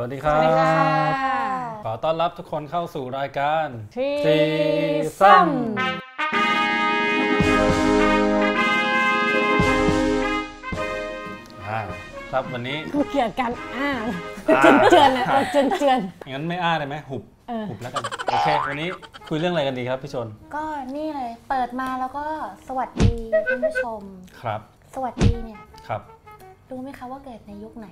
สวัสดีครับสวัสดีค่ะขอต้อนรับทุกคนเข้าสู่รายการ Threesome Threesomeอ่าครับวันนี้กูเกลียดการอ้าอ่าเจือนเจือนๆอะเอาเจือนเจือนงั้นไม่อ้าได้ไหมหุบเออหุบแล้วกัน โอเค วันนี้คุยเรื่องอะไรกันดีครับพี่ชน ก็นี่เลย เปิดมาแล้วก็สวัสดีท่านผู้ชม ครับ สวัสดีเนี่ย ครับ รู้ไหมคะว่าเกิดในยุคไหน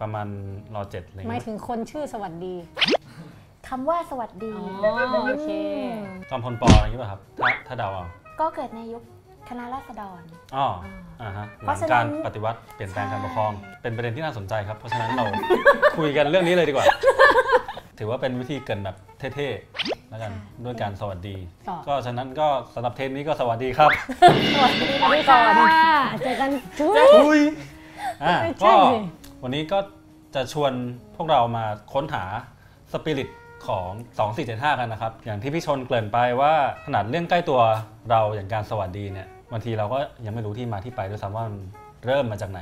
ประมาณรอเจ็ดอะไรหมายเงี้ยถึงคนชื่อสวัสดีคำว่าสวัสดีอ๋อโอเค มจอมพลปออะไรอย่างเงี้ยป่ะครับ ถ้าถ้าเดาเอาก็เกิดในยุคคณะราษฎร อ๋ออ่าฮะหเพลัราะงฉะนั้นการปฏิวัติเปลี่ยนแปลงการปกครองใช่เป็นประเด็นที่น่าสนใจครับ เพราะฉะนั้นเรา คุยกันเรื่องนี้เลยดีกว่า ถือว่าเป็นวิธีเกรินแบบเท่ๆแล้วกันด้วยการสวัสดี ต่อ ก็ฉะนั้นก็สำหรับเทปนี้ก็สวัสดีครับ สวัสดีไปก่อนค่ะเจอกันทุก อุ้ยอะไม่ใช่ก็สิ วันนี้ก็จะชวนพวกเรามาค้นหาสปิริตของ 2475 กันนะครับ อย่างที่พี่ชนเกริ่นไปว่าขนาดเรื่องใกล้ตัวเราอย่างการสวัสดีเนี่ยบางทีเราก็ยังไม่รู้ที่มาที่ไปด้วยซ้ำว่ามันเริ่มมาจากไหน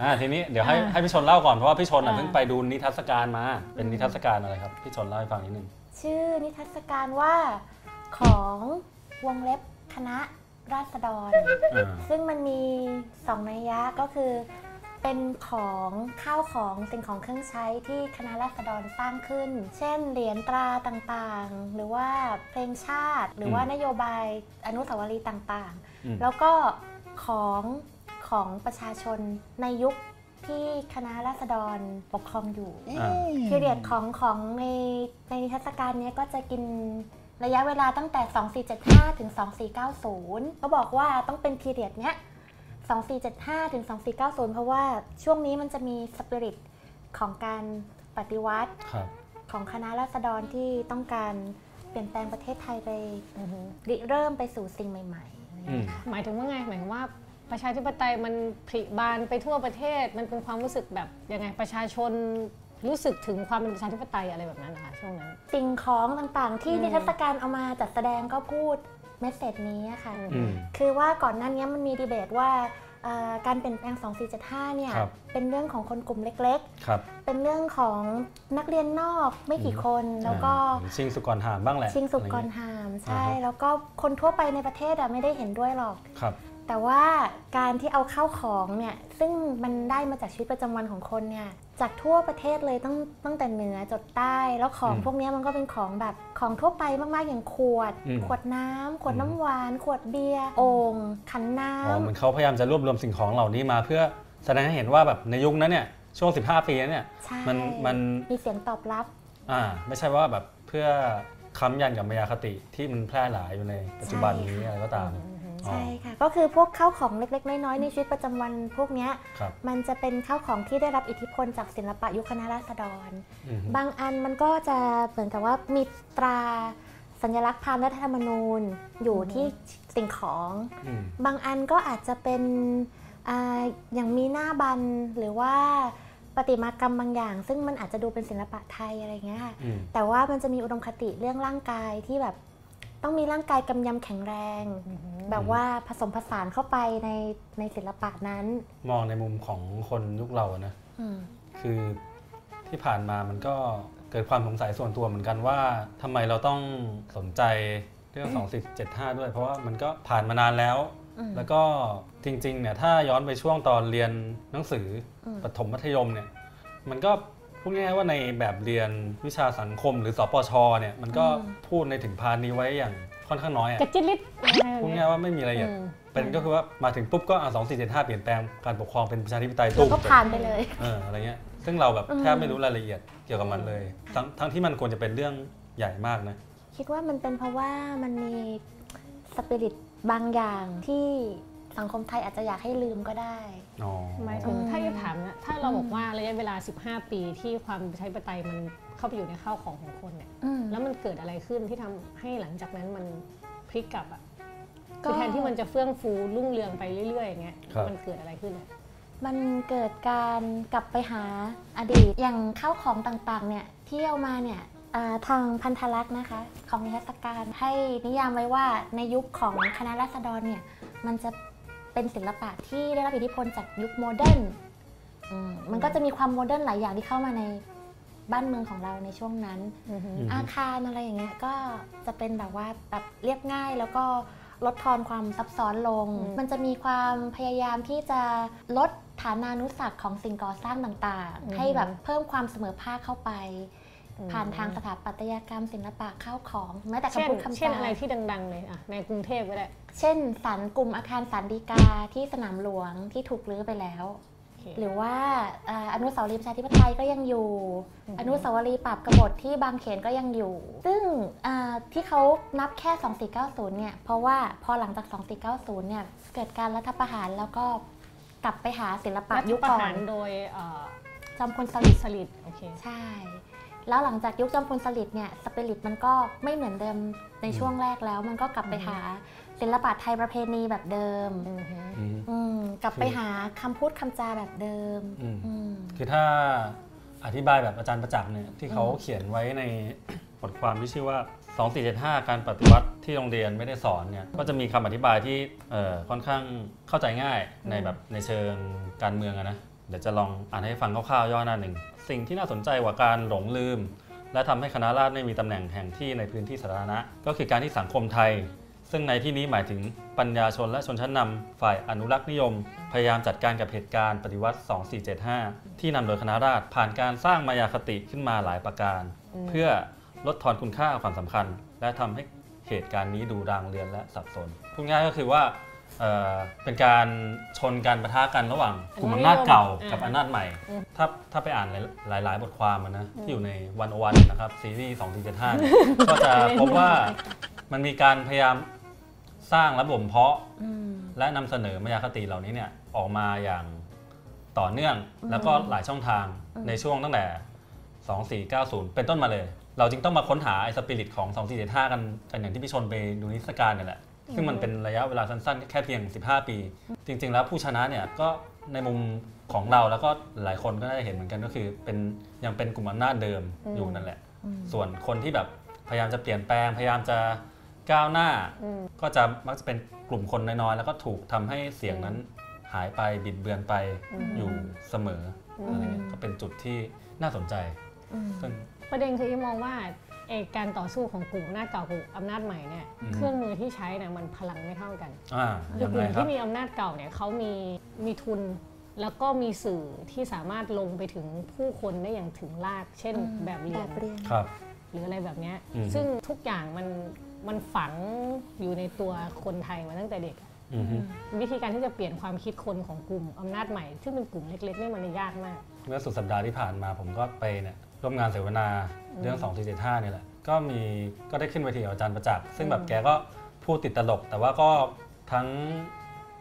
อ่าทีนี้เดี๋ยวให้ให้พี่ชนเล่าก่อนเพราะว่าพี่ชนอะเพิ่งไปดูนิทรรศการมา เป็นนิทรรศการอะไรครับ พี่ชนเล่าให้ฟังนิดนึง ชื่อนิทรรศการว่าของวงเล็บคณะราษฎรอ่าซึ่งมันมีสองนัยยะก็คือ เป็นของข้าวของสิ่งของเครื่องใช้ที่คณะราษฎรสร้างขึ้น เช่นเหรียญตราต่างๆ หรือว่าเพลงชาติ หรือว่านโยบายอนุสาวรีย์ต่างอืมๆแล้วก็ของของประชาชนในยุคที่คณะราษฎรปกครองอยู่อ่าพีเรียดของของในในนิทรรศการเนี้ยก็จะกินระยะเวลาตั้งแต่ 2475 ถึง 2490 ก็บอกว่าต้องเป็นพีเรียดเนี้ย 2475 ถึง 2490 เพราะว่าช่วงนี้มันจะมีสปิริตของการปฏิวัติครับของคณะราษฎรที่ต้องการเปลี่ยนแปลงประเทศไทยไปอือฮึริเริ่มไปสู่สิ่งใหม่ๆอะไรอย่างอืมเงี้ยค่ะหมายถึงว่าไง หมายถึงว่าประชาธิปไตยมันผลิบานไปทั่วประเทศ มันเป็นความรู้สึกแบบยังไงประชาชนรู้สึกถึงความเป็นประชาธิปไตยอะไรแบบนั้นนะคะช่วงนั้น สิ่งของต่างๆ ที่อืมนิทรรศการเอามาจัดแสดงก็พูด เมสเซจนี้อะค่ะอืมคือว่าก่อนหน้านี้มันมีดีเบตว่าเอ่อการเปลี่ยนแปลง 2475 เนี่ยครับเป็นเรื่องของคนกลุ่มเล็กครับๆเป็นเรื่องของนักเรียนนอกไม่กี่คน แล้วก็อ่าชิงสุกรหามบ้างแหละ ชิงสุกอะไรรเงี้ยหาม ใช่อ่าฮะแล้วก็คนทั่วไปในประเทศอะไม่ได้เห็นด้วยหรอกครับ แต่ว่าการที่เอาเข้าของเนี่ยซึ่งมันได้มาจากชีวิตประจำวันของคนเนี่ยจากทั่วประเทศเลยตั้งตั้งแต่เหนือจดใต้ แล้วของอืมพวกเนี้ยมันก็เป็นของแบบของทั่วไปมากๆอย่างขวดอืมขวดน้ำขวดอืมน้ำหวาน ขวดเบียร์โอ่งขันน้อ๋อำเหมือนเขาพยายามจะรวบรวมสิ่งของเหล่านี้มา เพื่อแสดงให้เห็นว่าแบบในยุคนั้นเนี่ยช่วง 15 ปีนั้นเนี่ยใช่มันมันมีเสียงตอบรับอ่าไม่ใช่ว่าแบบเพื่อค้ำยันกับมายาคติที่มันแพร่หลายอยู่ในปัจจุบันนี้ใช่ค่ะอะไรก็ตาม ใช่ค่ะ ก็คือพวกข้าวของเล็ก ๆ น้อยๆในชีวิตประจำวันพวกเนี้ยครับมันจะเป็นข้าวของที่ได้รับอิทธิพลจากศิลปะยุคคณะราษฎรอืมบางอันมันก็จะเหมือนกับว่ามีตราสัญลักษณ์พานรัฐธรรมนูญอยู่ที่สิ่งของอืมบางอันก็อาจจะเป็นอาอย่างมีหน้าบันหรือว่าประติมากรรมบางอย่าง ซึ่งมันอาจจะดูเป็นศิลปะไทยอะไรอย่างเงี้ยค่ะอืมแต่ว่ามันจะมีอุดมคติเรื่องร่างกายที่แบบ ต้องมีร่างกายกำยำแข็งแรง แบบว่าผสมผสานเข้าไปในในศิลปะนั้น มองในมุมของคนยุคเราอะนะอืมคือที่ผ่านมามันก็เกิดความสงสัยส่วนตัวเหมือนกันว่าทำไมเราต้องสนใจเรื่อง 2475 ด้วย เพราะว่ามันก็ผ่านมานานแล้วอืมแล้วก็จริงๆเนี่ยถ้าย้อนไปช่วงตอนเรียนหนังสืออมประถมมัธยมเนี่ย มันก็ พูดง่ายๆว่าในแบบเรียนวิชาสังคมหรือสปชเนี่ยมันก็พูดในถึงพานนี้ไว้อย่างค่อนข้างน้อยอะกระจิตลิดอะไรอพูดย่างเงี้ง่ายๆว่าไม่มีอะไรละเอียดอืมเป็นก็คือว่ามาถึงปุ๊บก็อะ2475เปลี่ยนแปลงการปกครองเป็นประชาธิปไตยแล้วตุ้มก็ผ่านไปเลยเอออะไรเงี้ยซึ่งเราแบบอืมแทบไม่รู้รายละเอียดเกี่ยวกับมันเลยทั้งทั้งที่มันควรจะเป็นเรื่องใหญ่มากนะคิดว่ามันเป็นเพราะว่ามันมีสปิริตบางอย่างที่ สังคมไทยอาจจะอยากให้ลืมก็ได้อ๋อ หมายถึงอืมถ้าจะถามนะถ้าเราบอกว่าระยะเวลา 15 ปีที่ความประชาธิปไตยมันเข้าไปอยู่ในข้าวของของคนเนี่ยอืม แล้วมันเกิดอะไรขึ้นที่ทำให้หลังจากนั้นมันพลิกกลับอะก็ คือแทนที่มันจะเฟื่องฟูรุ่งเรืองไปเรื่อยๆอย่างเงี้ยครับ มันเกิดอะไรขึ้นอะ มันเกิดการกลับไปหาอดีต อย่างข้าวของต่างๆ เนี่ยที่เอามาเนี่ยอ่าทางภัณฑารักษ์นะคะ ของนิทรรศการให้นิยามไว้ว่าในยุคของคณะราษฎรเนี่ยมันจะ เป็นศิลปะที่ได้รับอิทธิพลจากยุค modern อืมมันก็จะมีความ modern หลายอย่างที่เข้ามาในบ้านเมืองของเราในช่วงนั้นอือฮึอืมอาคารอะไรอย่างเงี้ยก็จะเป็นแบบว่าแบบเรียบง่ายแล้วก็ลดทอนความซับซ้อนลง มันจะมีความพยายามที่จะลดฐานานุสักของสิ่งก่อสร้างต่างๆ ให้แบบเพิ่มความเสมอภาคเข้าไป ผ่านทางสถาปัตยกรรมศิลปะข้าวของแม้แต่เช่นคำพูดคำเช่นจาอะไรที่ดัง ๆ เลยอะในกรุงเทพก็ได้ เช่นสันกลุ่มอาคารสันดีกาที่สนามหลวงที่ถูกรื้อไปแล้วโอเคหรือว่าอ่าอนุสาวรีย์ประชาธิปไตยก็ยังอยู่อืมอนุสาวรีย์ปราบกบฏที่บางเขนก็ยังอยู่ ซึ่งอ่าที่เขานับแค่ 2490 เนี่ย เพราะว่าพอหลังจาก 2490 เนี่ย เกิดการรัฐประหารแล้วก็กลับไปหาศิลปะรัฐยุคประก่อหานรโดยเอ่อ จอมพลสฤษดิ์สลิดโอเคใช่ แล้วหลังจากยุคจอมพลสฤษดิ์เนี่ยสปิริตมันก็ไม่เหมือนเดิมในช่วงแรกแล้ว มันก็กลับไปหาศิลปะไทยประเพณีแบบเดิมอือฮึอืมอืมกลับไปหาคำพูดคำจาแบบเดิมอืมอืมคือถ้าอธิบายแบบอาจารย์ประจักษ์เนี่ยที่เขาเขียนไว้ในบทความที่ชื่อว่า 2475 การปฏิวัติที่โรงเรียนไม่ได้สอนเนี่ยก็จะมีคำอธิบายที่เอ่อค่อนข้างเข้าใจง่ายในแบบในเชิงการเมืองอะนะ เดี๋ยวจะลองอ่านให้ฟังคร่าวๆย่อหน้าหนึ่ง สิ่งที่น่าสนใจกว่าการหลงลืม และทำให้คณะราษฎรไม่มีตำแหน่งแห่งที่ในพื้นที่สาธารณะ ก็คือการที่สังคมไทย ซึ่งในที่นี้หมายถึงปัญญาชนและชนชั้นนำฝ่ายอนุรักษ์นิยม พยายามจัดการกับเหตุการณ์ปฏิวัติ 2475 ที่นำโดยคณะราษฎรผ่านการสร้างมายาคติขึ้นมาหลายประการ เพื่อลดทอนคุณค่าความสำคัญ และทำให้เหตุการณ์นี้ดูรางเรือนและสับสนพูดง่ายก็คือว่า เอ่อเป็นการชนการประทะกันระหว่างกลุ่มอำนาจเก่ากับอำนาจใหม่ ถ้าถ้าไปอ่านหลายหลายๆบทความอะนะที่อยู่ในวันโอวันนะครับซีรีส์2475เนี่ยก็จะพบว่ามันมีการพยายามสร้างระบบเพาะอืมและนำเสนอมายาคติเหล่านี้เนี่ยออกมาอย่างต่อเนื่องแล้วก็หลายช่องทางในช่วงตั้งแต่ 2490 เป็นต้นมาเลย เราจึงต้องมาค้นหาไอ้สปิริตของ 2475 กันกันอย่างที่พี่ชนไปดูนิทรรศการเนี่ยแหละ ซึ่งมันเป็นระยะเวลาสั้นๆ แค่เพียง 15 ปี จริง ๆ แล้วผู้ชนะเนี่ยก็ในมุมของเราแล้วก็หลายคนก็ได้เห็นเหมือนกันก็คือเป็นยังเป็นกลุ่มอำนาจเดิมอยู่นั่นแหละ ส่วนคนที่แบบพยายามจะเปลี่ยนแปลงพยายามจะก้าวหน้าอืมก็จะมักจะเป็นกลุ่มคนน้อยๆแล้วก็ถูกทำให้เสียงนั้นหายไปบิดเบือนไปอืมอยู่เสมออมอะไรเงี้ยก็เป็นจุดที่น่าสนใจอืมซึ่งประเด็นคืออีมองว่า เอกการต่อสู้ของกลุ่มอำนาจเก่ากับอำนาจใหม่เนี่ยอืมเครื่องมือที่ใช้เนี่ยมันพลังไม่เท่ากันอ่าคืยัองกไงลุ่มครับที่มีอำนาจเก่าเนี่ยเขามีมีทุนแล้วก็มีสื่อที่สามารถลงไปถึงผู้คนได้อย่างถึงราก เช่นอืมแบบเรีแบยนบเรียนครับหรืออะไรแบบเนี้ยอืมซึ่งทุกอย่างมันมันฝังอยู่ในตัวคนไทยมาตั้งแต่เด็กอะอือฮึวิธีการที่จะเปลี่ยนความคิดคนของกลุ่มอำนาจใหม่ ซึ่งเป็นกลุ่มเล็กๆนี่มันยากมาก เมื่อสุดสัปดาห์ที่ผ่านมาผมก็ไปเนี่ย ร่วมงานเสวนาเรื่อง2475เนี่ยแหละก็มีก็ได้ขึ้นเวทีกับอาจารย์ประจักษ์ซึ่งแบบแกก็พูดติดตลก แต่ว่าก็ทั้ง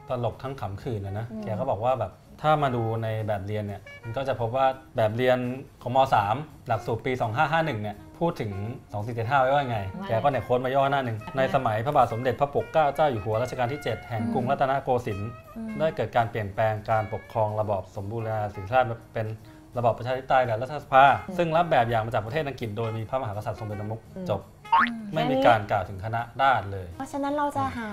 ตลกทั้งขำขื่นนะนะแกก็บอกว่าแบบถ้ามาดูในแบบเรียนเนี่ยมันก็จะพบว่าแบบเรียนของม .3 หลักสูตรปี 2551เนี่ยพูดถึง 2475 ไว้ว่าไงว่าแกก็เนี่ยโค้ดมาย่อหน้าหนึ่ง ในสมัยพระบาทสมเด็จพระปกเกล้าเจ้าอยู่หัวรัชกาลที่ 7 แห่งกรุงรัตนโกสินทร์ได้เกิดการเปลี่ยนแปลงการปกครองระบอบสมบูรณาญาสิทธิราชย์เป็น ระบอบประชาธิปไตยและรัฐสภา ซึ่งรับแบบอย่างมาจากประเทศอังกฤษโดยมีพระมหากษัตริย์ทรงเป็นประมุขจบ ไม่มีการกล่าวถึงคณะราษฎรเลย เพราะฉะนั้นเราจะหา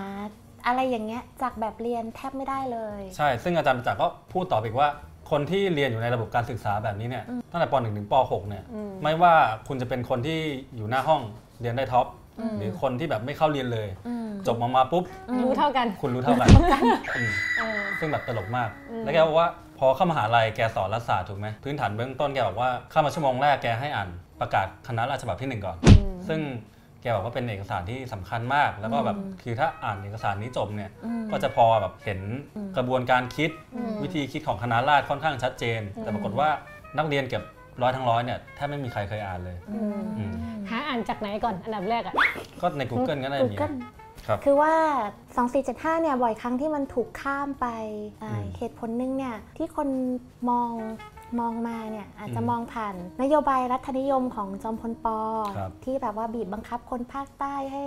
อะไรอย่างเงี้ยจากแบบเรียนแทบไม่ได้เลย ใช่ ซึ่งอาจารย์ประจักษ์ก็พูดต่ออีกว่า คนที่เรียนอยู่ในระบบการศึกษาแบบนี้เนี่ยตั้งแต่ป .1 ถึงป .6 เนี่ยอืมไม่ว่าคุณจะเป็นคนที่อยู่หน้าห้องเรียนได้ท็อปหรือคนที่แบบไม่เข้าเรียนเลยอืมจบมามาปุ๊บ รู้เท่ากัน คุณรู้เท่ากันอืมเออซึ่งแบบตลกมากอืมแล้วแกบอกว่า พอเข้ามหาลัยแกสอนรัฐศาสตร์ถูกไหมพื้นฐานเบื้องต้นแกบอกว่าเข้ามาชั่วโมงแรกแกให้อ่านประกาศคณะราษฎรฉบับที่หนึ่งก่อนอืมซึ่งแกบอกว่าเป็นเอกสารที่สำคัญมาก แล้วก็แบบคือถ้าอ่านเอกสารนี้จบเนี่ยอืมก็จะพอแบบเห็นกระบวนการคิดอืมวิธีคิดของคณะราษฎรค่อนข้างชัดเจน แต่ปรากฏว่านักเรียนเกือบร้อยทั้งร้อยเนี่ยแทบไม่มีใครเคยอ่านเลยอืมอืมหาอ่านจากไหนก่อนอันดับแรกอะก็ใน Google ก็ได้มี Google ครับคือว่า 2475 เนี่ยบ่อยครั้งที่มันถูกข้ามไปอ่าอืมเหตุผลหนึงเนี่ยที่คนมองมองมาเนี่ยอาจจะอืมมองผ่านนโยบายรัฐนิยมของจอมพลปอครับที่แบบว่าบีบบังคับคนภาคใต้ให้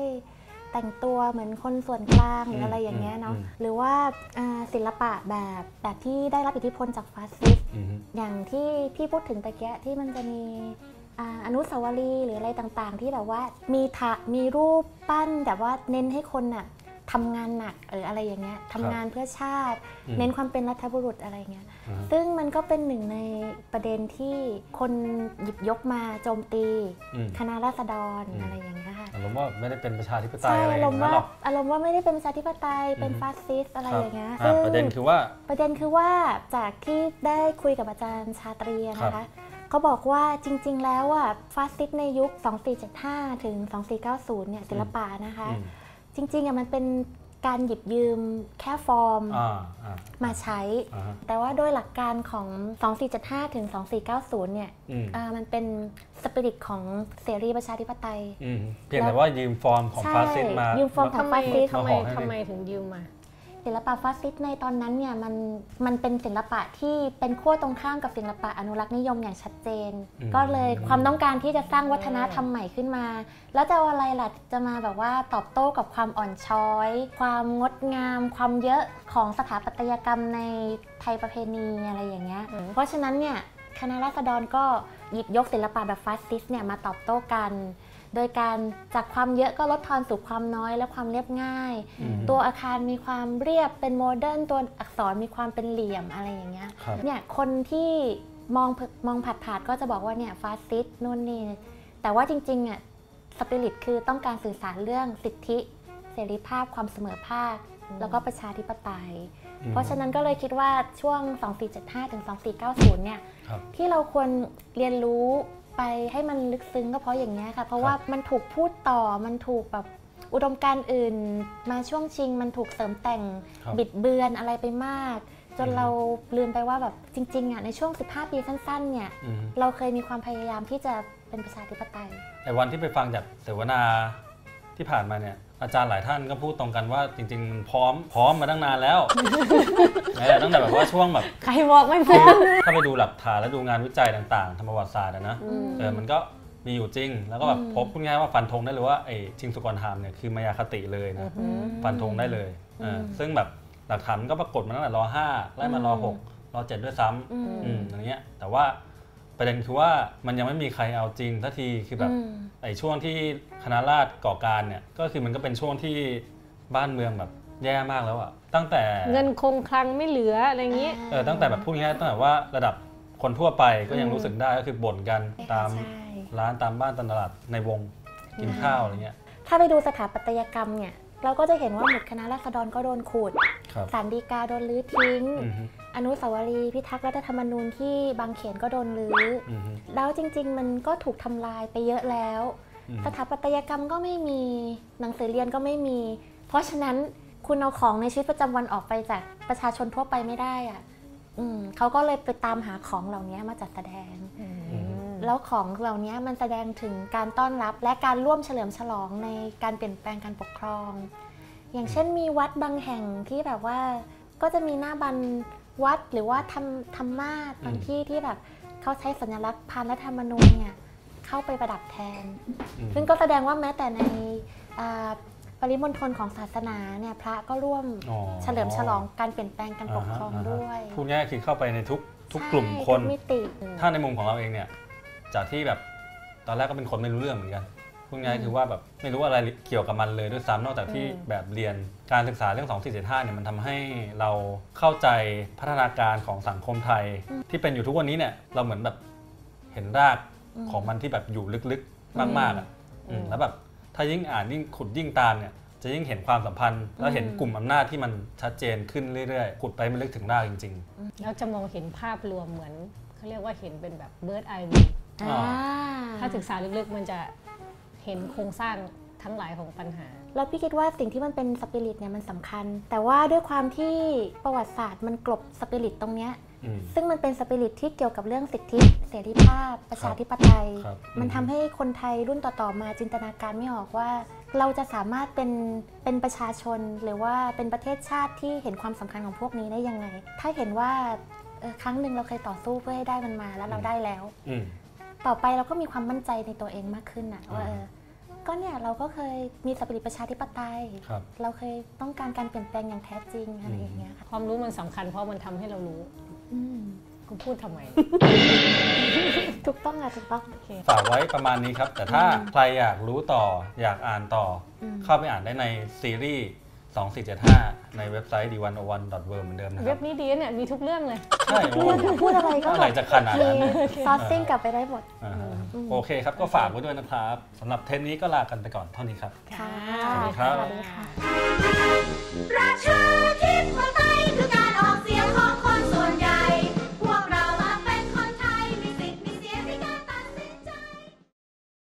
แต่งตัวเหมือนคนส่วนกลางหรืออะไรอย่างเงี้ยเนาะอืมหรือว่าอ่าศิลปะแบบแบบที่ได้รับอิทธิพลจากฟาสซิสต์อืมอย่างที่พี่พูดถึงตะเกียะที่มันจะมี อ่าอนุสาวรีย์หรืออะไรต่างๆ ที่แบบว่ามีถะมีรูปปั้นแต่ว่าเน้นให้คนน่ะทำงานหนักหรืออะไรอย่างเงี้ยทำงานเพื่อชาติอืมเน้นความเป็นรัฐบุรุษอะไรเงี้ยอ่าฮะซึ่งมันก็เป็นหนึ่งในประเด็นที่คนหยิบยกมาโจมตีอืมคณะราษฎรอืมอะไรอย่างเงี้ยค่ะอารมณ์ว่าไม่ได้เป็นประชาธิปไตยใช่อะไรออาย่ารงมณ์นั้นว่าหรอกอารมณ์ว่าไม่ได้เป็นประชาธิปไตยเป็นอือฮึฟาสซิสต์อะไรครับอย่างเงี้ยอะซึ่งประเด็นคือว่าประเด็นคือว่าจากที่ได้คุยกับอาจารย์ชาตรีอะนะครับค่ะ เขาบอกว่าจริง ๆ แล้วอะฟาสซิสต์ในยุค 2475 ถึง 2490 เนี่ยศิลปะนะคะอืมจริงๆอะมันเป็นการหยิบยืมแค่ฟอร์มอ่าอ่ามาใช้อ่าฮะแต่ว่าโดยหลักการของ 2475 ถึง 2490 เนี่ยอืมอ่ามันเป็นสปิริตของเสรีประชาธิปไตยอืมเพียงแต่ว่ายืมฟอร์มของใช่ฟาสซิสต์มายืมฟอร์มทำไมฟาสซิสต์ทำไมมาห่อให้ทำไมถึงยืมมา ศิลปะฟาสซิสต์ในตอนนั้นเนี่ยมันมันเป็นศิลปะที่เป็นขั้วตรงข้ามกับศิลปะอนุรักษ์นิยมอย่างชัดเจนอืมก็เลยความต้องการที่จะสร้างวัฒนธรรมใหม่ขึ้นมา แล้วจะเอาอะไรล่ะจะมาแบบว่าตอบโต้กับความอ่อนช้อย ความงดงาม ความเยอะของสถาปัตยกรรมในไทยประเพณีอะไรอย่างเงี้ยอืมเพราะฉะนั้นเนี่ยคณะราษฎรก็หยิบยกศิลปะแบบฟาสซิสต์เนี่ยมาตอบโต้กัน โดยการจากความเยอะก็ลดทอนสู่ความน้อยและความเรียบง่ายอืมตัวอาคารมีความเรียบเป็น modern ตัวอักษรมีความเป็นเหลี่ยมอะไรอย่างเงี้ยครับเนี่ยคนที่มองมองผัดผาดๆก็จะบอกว่าเนี่ยฟาสซิสต์นู่นนี่แต่ว่าจริงๆอะสปิริตคือต้องการสื่อสารเรื่องสิทธิ เสรีภาพความเสมอภาค แล้วก็ประชาธิปไตยอืมเพราะฉะนั้นก็เลยคิดว่าช่วง 2475 ถึง 2490 เนี่ยครับที่เราควรเรียนรู้ ไปให้มันลึกซึ้งก็เพราะอย่างนี้ยค่ะ เพราะว่ามันถูกพูดต่อมันถูกแบบอุดมการณ์อื่น มาช่วงชิงมันถูกเสริมแต่งครับบิดเบือนอะไรไปมาก จนอืมเราลืมไปว่าแบบจริงๆอะในช่วง 15 ปีสั้นๆเนี่ยอืมเราเคยมีความพยายามที่จะเป็นประชาธิปไตยไอ้วันที่ไปฟังจากเสวนาที่ผ่านมาเนี่ย อาจารย์หลายท่านก็พูดตรงกันว่าจริง ๆ พร้อมพร้อมมาตั้งนานแล้วเออตั้งแต่แบบว่าช่วงแบบ ใครบอกไม่พร้อมถ้าไปดูหลักฐานและดูงานวิจัยต่างๆทางประวัติศาสตร์อะนะอืมเออมันก็มีอยู่จริง แล้วก็แบบอืมพบพูดง่ายๆว่าฟันธงได้เลยว่าไอ้ชิงสุกรไทม์เนี่ยคือมายาคติเลยนะฟันธงได้เลยเอออมซึ่งแบบหลักฐานมันก็ปรากฏมาตั้งแต่รห้าไล่มารอหกรอเจ็ดด้วยซ้ำอืมอืมอย่างเงี้ยแต่ว่า ประเด็นคือว่ามันยังไม่มีใครเอาจริงสักทีคือแบบอืมไอ้ช่วงที่คณะราษฎรก่อการเนี่ยก็คือมันก็เป็นช่วงที่บ้านเมืองแบบแย่มากแล้วอะตั้งแต่เงินคงคลังไม่เหลืออะไรอย่างนี้เออตั้งแต่แบบพูดง่ายๆตั้งแต่ว่าระดับคนทั่วไปก็ยังอืมรู้สึกได้ก็คือบ่นกันตามใช่ร้านตามบ้านตามตลาดในวงกินข้าวอะไรเงี้ยถ้าไปดูสถาปัตยกรรมเนี่ยเราก็จะเห็นว่าหมุดคณะราษฎรก็โดนขูดครับสารดีกาโดนลื้อทิ้ง อือฮึอนุสาวรีย์พิทักษ์รัฐธรรมนูญที่บางเขนก็โดนลื้ออือฮึแล้วจริง ๆ มันก็ถูกทำลายไปเยอะแล้วอืมสถาปัตยกรรมก็ไม่มีหนังสือเรียนก็ไม่มี เพราะฉะนั้นคุณเอาของในชีวิตประจำวันออกไปจากประชาชนทั่วไปไม่ได้อะอืมเขาก็เลยไปตามหาของเหล่านี้มาจัดแสดง แล้วของเหล่านี้มันแสดงถึงการต้อนรับ และการร่วมเฉลิมฉลองในการเปลี่ยนแปลงการปกครอง อย่างเช่นมีวัดบางแห่งที่แบบว่าก็จะมีหน้าบัน วัดหรือว่าทำธรรมาสบางอืมที่ที่แบบเขาใช้สัญลักษณ์พานรัฐธรรมนูญเนี่ยเข้าไปประดับแทนอืมซึ่งก็แสดงว่าแม้แต่ในอ่าปริมณฑลของศาสนาเนี่ยพระก็ร่วมอ๋อเฉลิมฉลองการเปลี่ยนแปลงการปกครองาฮะาฮะด้วยพูดง่ายๆคือเข้าไปในทุกทุกใช่กลุ่มคนทุกมิติถ้าในมุมของเราเองเนี่ยจากที่แบบตอนแรกก็เป็นคนไม่รู้เรื่องเหมือนกัน พูดง่ายๆคือว่าแบบไม่รู้อะไรเกี่ยวกับมันเลยด้วยซ้ำนอกจากที่อืมแบบเรียนการศึกษาเรื่อง 2475เนี่ยมันทำให้เราเข้าใจพัฒนาการของสังคมไทย ที่เป็นอยู่ทุกวันนี้เนี่ยเราเหมือนแบบเห็นรากอืมของมันที่แบบอยู่ลึกๆมากๆอะอืมแล้วแบบถ้ายิ่งอ่านยิ่งขุดยิ่งตามเนี่ยจะยิ่งเห็นความสัมพันธ์ แล้วเห็นกลุ่มอำนาจที่มันชัดเจนขึ้นเรื่อยๆขุดไปมันลึกถึงรากจริงแล้วจะมองเห็นภาพรวมเหมือนเขาเรียกว่าเห็นเป็นแบบ bird eye view อ่าถ้าศึกษาลึกๆมันจะ เห็นโครงสร้างทั้งหลายของปัญหา แล้วพี่คิดว่าสิ่งที่มันเป็นสปิริตเนี่ยมันสำคัญ แต่ว่าด้วยความที่ประวัติศาสตร์มันกลบสปิริตตรงเนี้ยๆอืมซึ่งมันเป็นสปิริตที่เกี่ยวกับเรื่องสิทธิเสรีภาพ ประชาธิปไตยครับมันอืมทำให้คนไทยรุ่นต่อๆมาจินตนาการไม่ออกว่า เราจะสามารถเป็นเป็นประชาชน หรือว่าเป็นประเทศชาติที่เห็นความสำคัญของพวกนี้ได้ยังไง ถ้าเห็นว่าเออครั้งหนึ่งเราเคยต่อสู้เพื่อให้ได้มันมาแล้วเราได้แล้วอืม ต่อไปเราก็มีความมั่นใจในตัวเองมากขึ้นนะว่าอ่าเออก็เนี่ยเราก็เคยมีสปิริตประชาธิปไตย ครับเราเคยต้องการการเปลี่ยนแปลงอย่างแท้จริงอะไรอย่างเงี้ยค่ะความรู้มันสำคัญเพราะมันทำให้เรารู้อืมกูพูดทำไม ถูกต้องอะถูกต้องโอเคฝากไว้ประมาณนี้ครับ แต่ถ้าใครอยากรู้ต่ออยากอ่านต่ออมเข้าไปอ่านได้ในซีรีส์ 2475 ในเว็บไซต์ d101.world เหมือนเดิมนะคเว็รับบ นี้ดีนะเนี่ยมีทุกเรื่องเลย ใช่โอ้เรื่องพูดอะไรก็อะไรจะขนาดนั้นซอสซิ่งกลับไปได้หมด อ่าฮะโอเคครับ ก็ฝากไว้ด้วยนะครับสำหรับเทปนี้ก็ลากันไปก่อนเท่านี้ครับ ค่ะ สวัสดีครับ สวัสดีค่ะ ราชา